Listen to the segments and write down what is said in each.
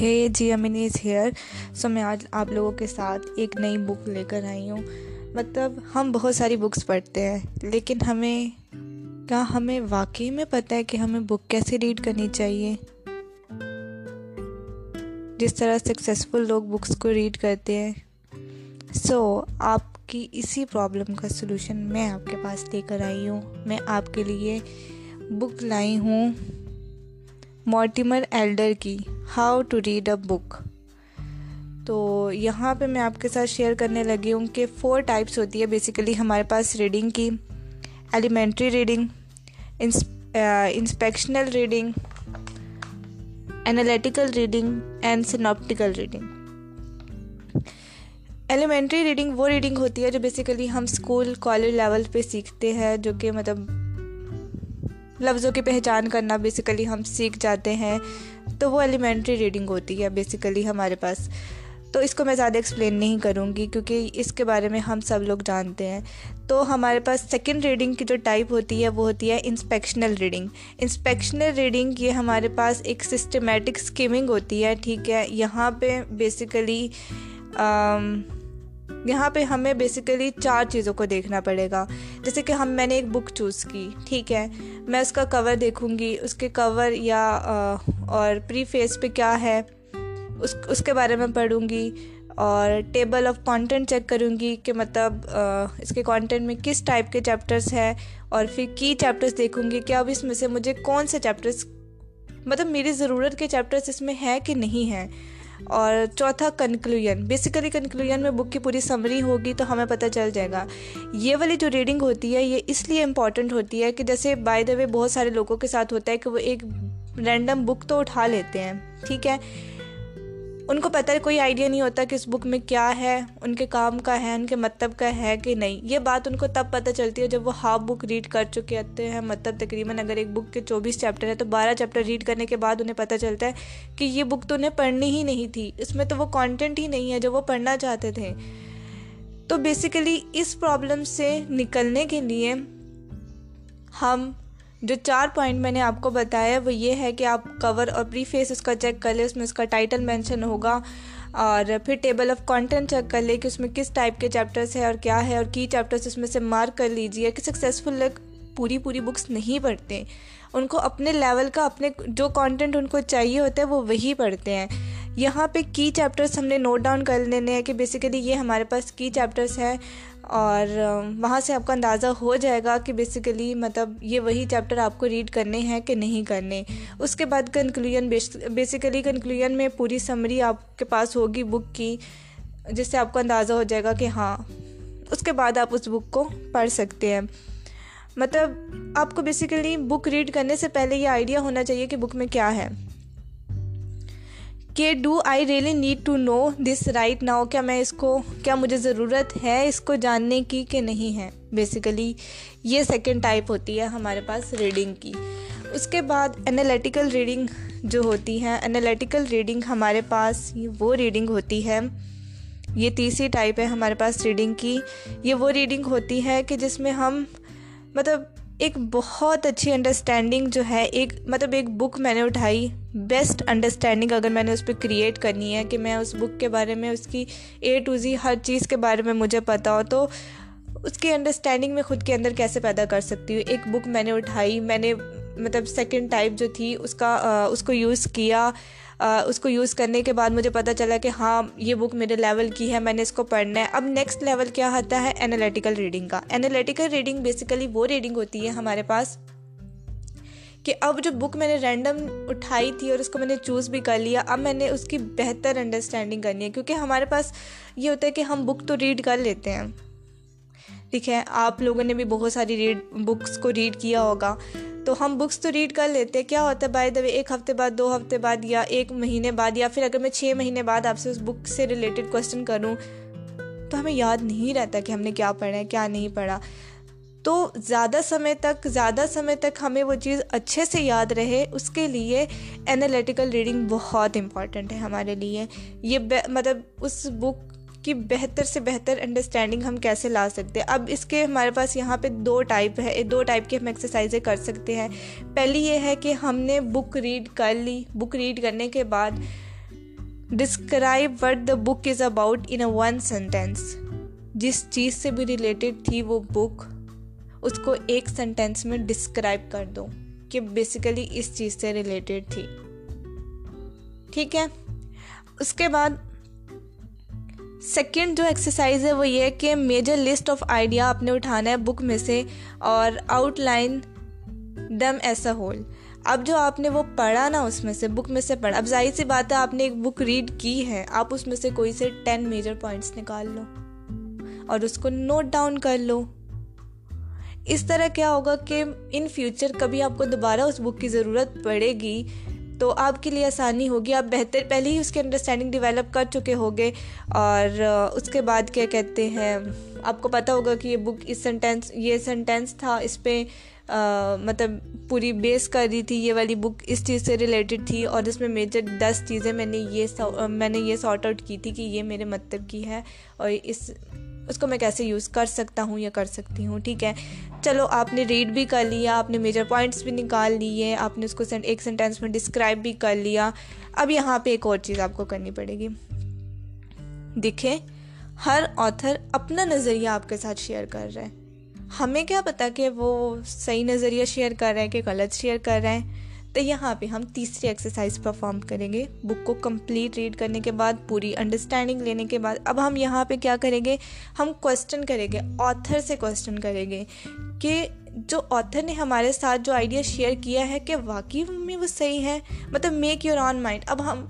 ہے جی امنی is here. سو میں آج آپ لوگوں کے ساتھ ایک نئی بک لے کر آئی ہوں۔ مطلب ہم بہت ساری بکس پڑھتے ہیں، لیکن ہمیں، کیا ہمیں واقعی میں پتہ ہے کہ ہمیں بک کیسے ریڈ کرنی چاہیے؟ جس طرح سکسیزفل لوگ بکس کو ریڈ کرتے ہیں۔ سو آپ کی اسی پرابلم کا سلوشن میں آپ کے پاس لے کر آئی ہوں۔ میں آپ کے لیے بک لائی ہوں۔ مورٹیمر ایلڈر کی how to read a book تو یہاں پہ میں آپ کے ساتھ شیئر کرنے لگی ہوں کہ فور ٹائپس ہوتی ہے بیسیکلی ہمارے پاس ریڈنگ کی elementary reading inspectional reading analytical reading and syntopical reading elementary reading وہ ریڈنگ ہوتی ہے جو بیسیکلی ہم اسکول کالج لیول پہ سیکھتے ہیں، جو کہ مطلب لفظوں کی پہچان کرنا بیسیکلی ہم سیکھ جاتے ہیں، تو وہ ایلیمنٹری ریڈنگ ہوتی ہے بیسیکلی ہمارے پاس۔ تو اس کو میں زیادہ ایکسپلین نہیں کروں گی کیونکہ اس کے بارے میں ہم سب لوگ جانتے ہیں۔ تو ہمارے پاس سیکنڈ ریڈنگ کی جو ٹائپ ہوتی ہے، وہ ہوتی ہے انسپیکشنل ریڈنگ انسپیکشنل ریڈنگ یہ ہمارے پاس ایک سسٹمیٹک اسکیمنگ ہوتی ہے، ٹھیک ہے۔ یہاں پہ بیسیکلی یہاں پہ ہمیں بیسیکلی چار چیزوں کو دیکھنا پڑے گا۔ جیسے کہ ہم میں نے ایک بک چوز کی، ٹھیک ہے۔ میں اس کا کور دیکھوں گی اس کے کور یا اور پری فیس پہ کیا ہے، اس اس کے بارے میں پڑھوں گی اور ٹیبل آف کانٹینٹ چیک کروں گی کہ مطلب اس کے کانٹینٹ میں کس ٹائپ کے چیپٹرس ہیں۔ اور پھر کی چیپٹرس دیکھوں گی کہ اب اس میں سے مجھے کون سے چیپٹرس مطلب میری ضرورت کے چیپٹرس اس میں ہیں کہ نہیں ہیں۔ اور چوتھا کنکلوژن بیسیکلی کنکلوژن میں بک کی پوری سمری ہوگی تو ہمیں پتہ چل جائے گا. یہ والی جو ریڈنگ ہوتی ہے یہ اس لیے امپورٹنٹ ہوتی ہے کہ جیسے بائی دا وے بہت سارے لوگوں کے ساتھ ہوتا ہے کہ وہ ایک رینڈم بک تو اٹھا لیتے ہیں. ٹھیک ہے؟ ان کو پتہ کوئی آئیڈیا نہیں ہوتا کہ اس بک میں کیا ہے، ان کے کام کا ہے، ان کے مطلب کا ہے کہ نہیں۔ یہ بات ان کو تب پتہ چلتی ہے جب وہ ہاف بک ریڈ کر چکے ہوتے ہیں۔ مطلب تقریباً اگر ایک بک کے چوبیس چیپٹر ہے تو بارہ چیپٹر ریڈ کرنے کے بعد انہیں پتہ چلتا ہے کہ یہ بک تو انہیں پڑھنی ہی نہیں تھی۔ اس میں تو وہ کانٹینٹ ہی نہیں ہے جو وہ پڑھنا چاہتے تھے۔ تو بیسیکلی اس پرابلم سے نکلنے کے لیے ہم جو چار پوائنٹ میں نے آپ کو بتایا وہ یہ ہے کہ آپ کور اور پری فیس اس کا چیک کر لیں، اس میں اس کا ٹائٹل مینشن ہوگا اور پھر ٹیبل آف کانٹینٹ چیک کر لیں کہ اس میں کس ٹائپ کے چیپٹرس ہے اور کیا ہے اور کی چیپٹرس اس میں سے مارک کر لیجیے کہ سکسیزفل لوگ پوری پوری بکس نہیں پڑھتے۔ ان کو اپنے لیول کا، اپنے جو کانٹینٹ ان کو چاہیے ہوتا ہے، وہ وہی پڑھتے ہیں۔ یہاں پہ کی چیپٹرس ہم نے نوٹ ڈاؤن کر لینے ہیں کہ بیسیکلی یہ ہمارے پاس کی چیپٹرس ہے اور um, وہاں سے آپ کا اندازہ ہو جائے گا کہ بیسیکلی مطلب یہ وہی چیپٹر آپ کو ریڈ کرنے ہیں کہ نہیں کرنے۔ اس کے بعد کنکلوژن بیسیکلی کنکلوژن میں پوری سمری آپ کے پاس ہوگی بک کی، جس سے آپ کو اندازہ ہو جائے گا کہ ہاں اس کے بعد آپ اس بک کو پڑھ سکتے ہیں۔ مطلب آپ کو بیسیکلی بک ریڈ کرنے سے پہلے یہ آئیڈیا ہونا چاہیے کہ بک میں کیا ہے۔ کہ do I really need to know this right now کیا میں اس کو کیا مجھے ضرورت ہے اس کو جاننے کی کہ نہیں ہے؟ بیسیکلی یہ سیکنڈ ٹائپ ہوتی ہے ہمارے پاس ریڈنگ کی۔ اس کے بعد انالیٹیکل ریڈنگ جو ہوتی ہے انالیٹیکل ریڈنگ ہمارے پاس وہ ریڈنگ ہوتی ہے۔ یہ تیسری ٹائپ ہے ہمارے پاس ریڈنگ کی۔ یہ وہ ریڈنگ ہوتی ہے کہ جس میں ہم مطلب ایک بہت اچھی انڈرسٹینڈنگ جو ہے، ایک مطلب ایک بک میں نے اٹھائی۔ بیسٹ انڈرسٹینڈنگ اگر میں نے اس پہ کریٹ کرنی ہے کہ میں اس بک کے بارے میں، اس کی اے ٹو زی ہر چیز کے بارے میں مجھے پتہ ہو، تو اس کی انڈرسٹینڈنگ میں خود کے اندر کیسے پیدا کر سکتی ہوں؟ ایک بک میں نے اٹھائی، میں نے مطلب سیکنڈ ٹائپ جو تھی، اس کا اس کو یوز کیا۔ اس کو یوز کرنے کے بعد مجھے پتہ چلا کہ ہاں یہ بک میرے لیول کی ہے، میں نے اس کو پڑھنا ہے۔ اب نیکسٹ لیول کیا ہوتا ہے؟ انالیٹیکل ریڈنگ کا۔ انالیٹیکل ریڈنگ بیسیکلی وہ ریڈنگ ہوتی ہے ہمارے پاس کہ اب جو بک میں نے رینڈم اٹھائی تھی اور اس کو میں نے چوز بھی کر لیا، اب میں نے اس کی بہتر انڈرسٹینڈنگ کرنی ہے۔ کیونکہ ہمارے پاس یہ ہوتا ہے کہ ہم بک تو ریڈ کر لیتے ہیں۔ ٹھیک ہے، آپ لوگوں نے بھی بہت ساری ریڈ بکس کو ریڈ کیا ہوگا۔ تو ہم بکس تو ریڈ کر لیتے، کیا ہوتا ہے؟ بائی دا وے ایک ہفتے بعد، دو ہفتے بعد یا ایک مہینے بعد یا پھر اگر میں چھ مہینے بعد آپ سے اس بک سے ریلیٹڈ کوشچن کروں، تو ہمیں یاد نہیں رہتا کہ ہم نے کیا پڑھا ہے، کیا نہیں پڑھا۔ تو زیادہ سمے تک، زیادہ سمے تک ہمیں وہ چیز اچھے سے یاد رہے، اس کے لیے انالیٹیکل ریڈنگ بہت امپورٹنٹ ہے ہمارے لیے۔ یہ مطلب اس بک کی بہتر سے بہتر انڈرسٹینڈنگ ہم کیسے لا سکتے ہیں؟ اب اس کے ہمارے پاس یہاں پہ دو ٹائپ ہے۔ دو ٹائپ کی ہم ایکسرسائزیں کر سکتے ہیں۔ پہلی یہ ہے کہ ہم نے بک ریڈ کر لی۔ بک ریڈ کرنے کے بعد describe what the book is about in a one sentence جس چیز سے بھی ریلیٹڈ تھی وہ بک اس کو ایک سینٹینس میں ڈسکرائب کر دو کہ بیسیکلی اس چیز سے ریلیٹڈ تھی۔ ٹھیک ہے؟ اس کے بعد سیکنڈ جو ایکسرسائز ہے وہ یہ ہے کہ میجر لسٹ آف آئیڈیا آپ نے اٹھانا ہے بک میں سے اور آؤٹ لائن ڈم ایسا ہول اب جو آپ نے وہ پڑھا نا اس میں سے بک میں سے پڑھا، اب ظاہر سی بات ہے آپ نے ایک بک ریڈ کی ہے، آپ اس میں سے کوئی سے ٹین میجر پوائنٹس نکال لو اور اس کو نوٹ ڈاؤن کر لو. اس طرح کیا ہوگا کہ ان فیوچر کبھی آپ کو دوبارہ اس بک کی ضرورت پڑے گی تو آپ کے لیے آسانی ہوگی، آپ بہتر، پہلے ہی اس کی انڈرسٹینڈنگ ڈیولپ کر چکے ہوگے۔ اور اس کے بعد کیا کہتے ہیں، آپ کو پتہ ہوگا کہ یہ بک اس سینٹینس یہ سینٹینس تھا، اس پہ مطلب پوری بیس کر رہی تھی، یہ والی بک اس چیز سے ریلیٹڈ تھی۔ اور اس میں میجر دس چیزیں میں نے یہ میں نے یہ سارٹ آؤٹ کی تھی کہ یہ میرے مطلب کی ہے۔ اور اس اس کو میں کیسے یوز کر سکتا ہوں یا کر سکتی ہوں، ٹھیک ہے؟ چلو، آپ نے ریڈ بھی کر لیا، آپ نے میجر پوائنٹس بھی نکال لیے آپ نے اس کو ایک سینٹینس میں ڈسکرائب بھی کر لیا۔ اب یہاں پہ ایک اور چیز آپ کو کرنی پڑے گی۔ دیکھیں، ہر آتھر اپنا نظریہ آپ کے ساتھ شیئر کر رہا ہے۔ ہمیں کیا پتا کہ وہ صحیح نظریہ شیئر کر رہے ہیں کہ غلط شیئر کر رہے ہیں تو یہاں پہ ہم تیسری ایکسرسائز پرفارم کریں گے۔ بک کو کمپلیٹ ریڈ کرنے کے بعد، پوری انڈرسٹینڈنگ لینے کے بعد، اب ہم یہاں پہ کیا کریں گے؟ ہم کوشچن کریں گے آتھر سے کوشچن کریں گے کہ جو آتھر نے ہمارے ساتھ جو آئیڈیا شیئر کیا ہے کہ واقعی میں وہ صحیح ہے مطلب میک یور آن مائنڈ اب ہم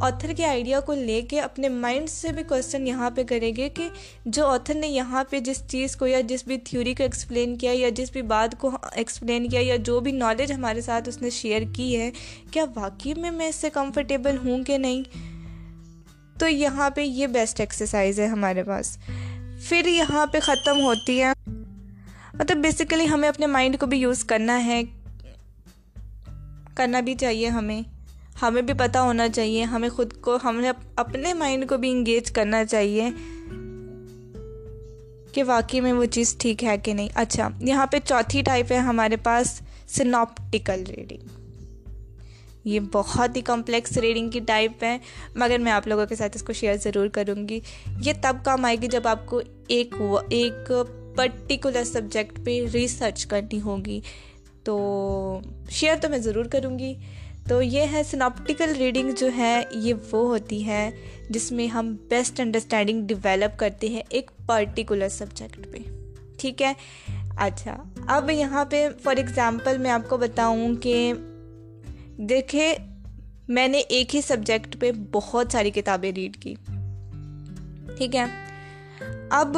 آتھر کے آئیڈیا کو لے کے اپنے مائنڈ سے بھی کوشچن یہاں پہ کریں گے کہ جو آتھر نے یہاں پہ جس چیز کو یا جس بھی تھیوری کو ایکسپلین کیا یا جس بھی بات کو ایکسپلین کیا یا جو بھی نالج ہمارے ساتھ اس نے شیئر کی ہے، کیا واقعی میں میں اس سے کمفرٹیبل ہوں کہ نہیں؟ تو یہاں پہ یہ بیسٹ ایکسرسائز ہے ہمارے پاس۔ پھر یہاں پہ ختم ہوتی ہے۔ مطلب بیسیکلی ہمیں اپنے مائنڈ کو بھی یوز کرنا ہے۔ کرنا بھی چاہیے ہمیں۔ ہمیں بھی پتہ ہونا چاہیے، ہمیں خود کو، ہمیں اپنے مائنڈ کو بھی انگیج کرنا چاہیے کہ واقعی میں وہ چیز ٹھیک ہے کہ نہیں۔ اچھا یہاں پہ چوتھی ٹائپ ہے ہمارے پاس سناپٹیکل ریڈنگ یہ بہت ہی کمپلیکس ریڈنگ کی ٹائپ ہے، مگر میں آپ لوگوں کے ساتھ اس کو شیئر ضرور کروں گی۔ یہ تب کام آئے گی جب آپ کو ایک ایک پرٹیکولر سبجیکٹ پہ ریسرچ کرنی ہوگی۔ تو شیئر تو میں ضرور کروں گی۔ تو یہ ہے سناپٹیکل ریڈنگ جو ہے، یہ وہ ہوتی ہے جس میں ہم بیسٹ انڈرسٹینڈنگ ڈیولپ کرتے ہیں ایک پرٹیکولر سبجیکٹ پہ۔ ٹھیک ہے؟ اچھا اب یہاں پہ فار ایگزامپل میں آپ کو بتاؤں کہ دیکھیں، میں نے ایک ہی سبجیکٹ پہ بہت ساری کتابیں ریڈ کی۔ ٹھیک ہے؟ اب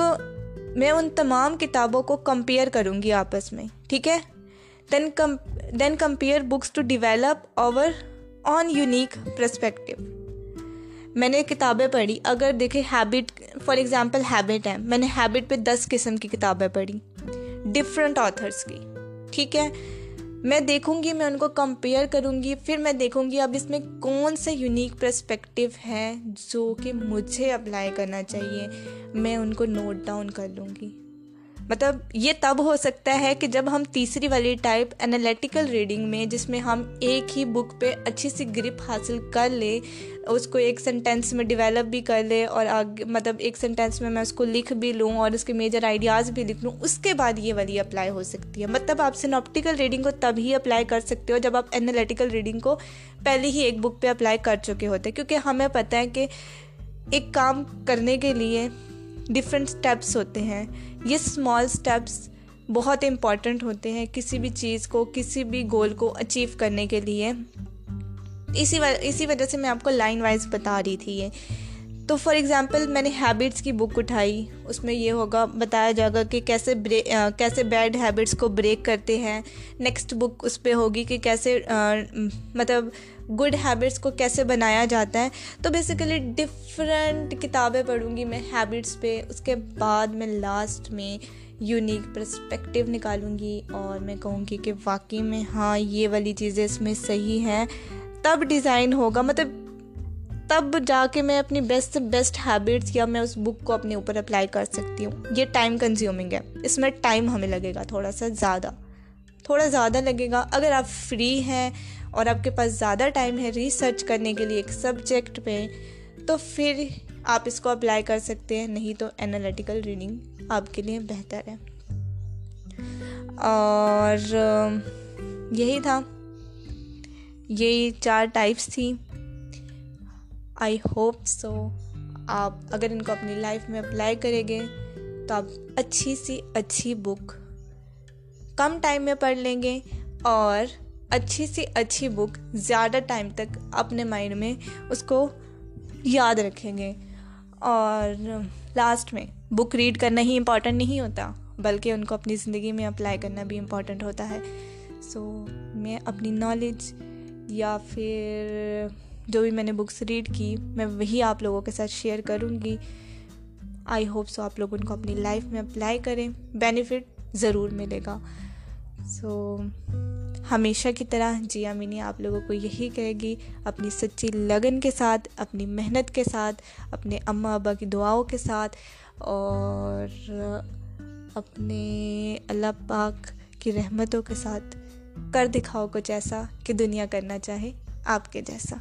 میں ان تمام کتابوں کو کمپیئر کروں گی آپس میں۔ ٹھیک ہے؟ Then come then compare books to develop our own unique perspective میں نے کتابیں پڑھی اگر دیکھیں ہیبٹ فار ایگزامپل ہیبٹ ہے میں نے ہیبٹ پہ دس قسم کی کتابیں پڑھی ڈفرینٹ آتھرس کی ٹھیک ہے میں دیکھوں گی میں ان کو کمپیئر کروں گی پھر میں دیکھوں گی اب اس میں کون سے یونیک پرسپیکٹیو ہے جو کہ مجھے اپلائی کرنا چاہیے میں ان کو نوٹ ڈاؤن کر لوں گی مطلب یہ تب ہو سکتا ہے کہ جب ہم تیسری والی ٹائپ انالیٹیکل ریڈنگ میں، جس میں ہم ایک ہی بک پہ اچھی سی گرپ حاصل کر لیں، اس کو ایک سینٹینس میں ڈیولپ بھی کر لے اور آگے مطلب ایک سینٹینس میں میں اس کو لکھ بھی لوں اور اس کے میجر آئیڈیاز بھی لکھ لوں، اس کے بعد یہ والی اپلائی ہو سکتی ہے۔ مطلب آپ سینوپٹیکل ریڈنگ کو تب ہی اپلائی کر سکتے ہو جب آپ انالیٹیکل ریڈنگ کو پہلے ہی ایک بک پہ اپلائی کر چکے ہوتے کیونکہ ہمیں پتہ ہے کہ ایک کام کرنے کے لیے ڈفرینٹ اسٹیپس ہوتے ہیں۔ یہ اسمال اسٹیپس بہت امپورٹنٹ ہوتے ہیں کسی بھی چیز کو، کسی بھی گول کو اچیو کرنے کے لیے۔ اسی اسی وجہ سے میں آپ کو لائن وائز بتا رہی تھی یہ۔ تو فار ایگزامپل میں نے ہیبٹس کی بک اٹھائی، اس میں یہ ہوگا، بتایا جائے گا کہ کیسے کیسے بیڈ ہیبٹس کو بریک کرتے ہیں۔ نیکسٹ بک اس پہ ہوگی کہ کیسے مطلب گڈ ہیبٹس کو کیسے بنایا جاتا ہے۔ تو بیسیکلی ڈفرینٹ کتابیں پڑھوں گی میں ہیبٹس پہ۔ اس کے بعد میں لاسٹ میں یونیک پرسپیکٹیو نکالوں گی اور میں کہوں گی کہ واقعی میں ہاں یہ والی چیزیں اس میں صحیح ہیں۔ تب ڈیزائن ہوگا۔ مطلب تب جا کے میں اپنی بیسٹ سے بیسٹ ہیبٹس یا میں اس بک کو اپنے اوپر اپلائی کر سکتی ہوں۔ یہ ٹائم کنزیومنگ ہے۔ اس میں ٹائم ہمیں لگے گا تھوڑا سا زیادہ۔ تھوڑا زیادہ لگے گا۔ اگر آپ فری ہیں اور آپ کے پاس زیادہ ٹائم ہے ریسرچ کرنے کے لیے ایک سبجیکٹ پہ، تو پھر آپ اس کو اپلائی کر سکتے ہیں۔ نہیں تو انالیٹیکل ریڈنگ آپ کے لیے بہتر ہے۔ اور، یہی تھا۔ یہی چار ٹائپس تھی۔ آئی ہوپ سو آپ اگر ان کو اپنی لائف میں اپلائی کریں گے، تو آپ اچھی سی اچھی بک کم ٹائم میں پڑھ لیں گے اور اچھی سی اچھی بک زیادہ ٹائم تک اپنے مائنڈ میں اس کو یاد رکھیں گے. اور لاسٹ میں بک ریڈ کرنا ہی امپورٹنٹ نہیں ہوتا، بلکہ ان کو اپنی زندگی میں اپلائی کرنا بھی امپورٹنٹ ہوتا ہے. سو میں اپنی نالج یا پھر جو بھی میں نے بکس ریڈ کی، میں وہی آپ لوگوں کے ساتھ شیئر کروں گی. آئی ہوپ سو آپ لوگ ان کو اپنی لائف میں اپلائی کریں. بینیفٹ ضرور ملے گا. سو ہمیشہ کی طرح جی امینی آپ لوگوں کو یہی کہے گی، اپنی سچی لگن کے ساتھ، اپنی محنت کے ساتھ، اپنے اماں ابا کی دعاؤں کے ساتھ، اور اپنے اللہ پاک کی رحمتوں کے ساتھ کر دکھاؤ کچھ ایسا کہ دنیا کرنا چاہے آپ کے جیسا.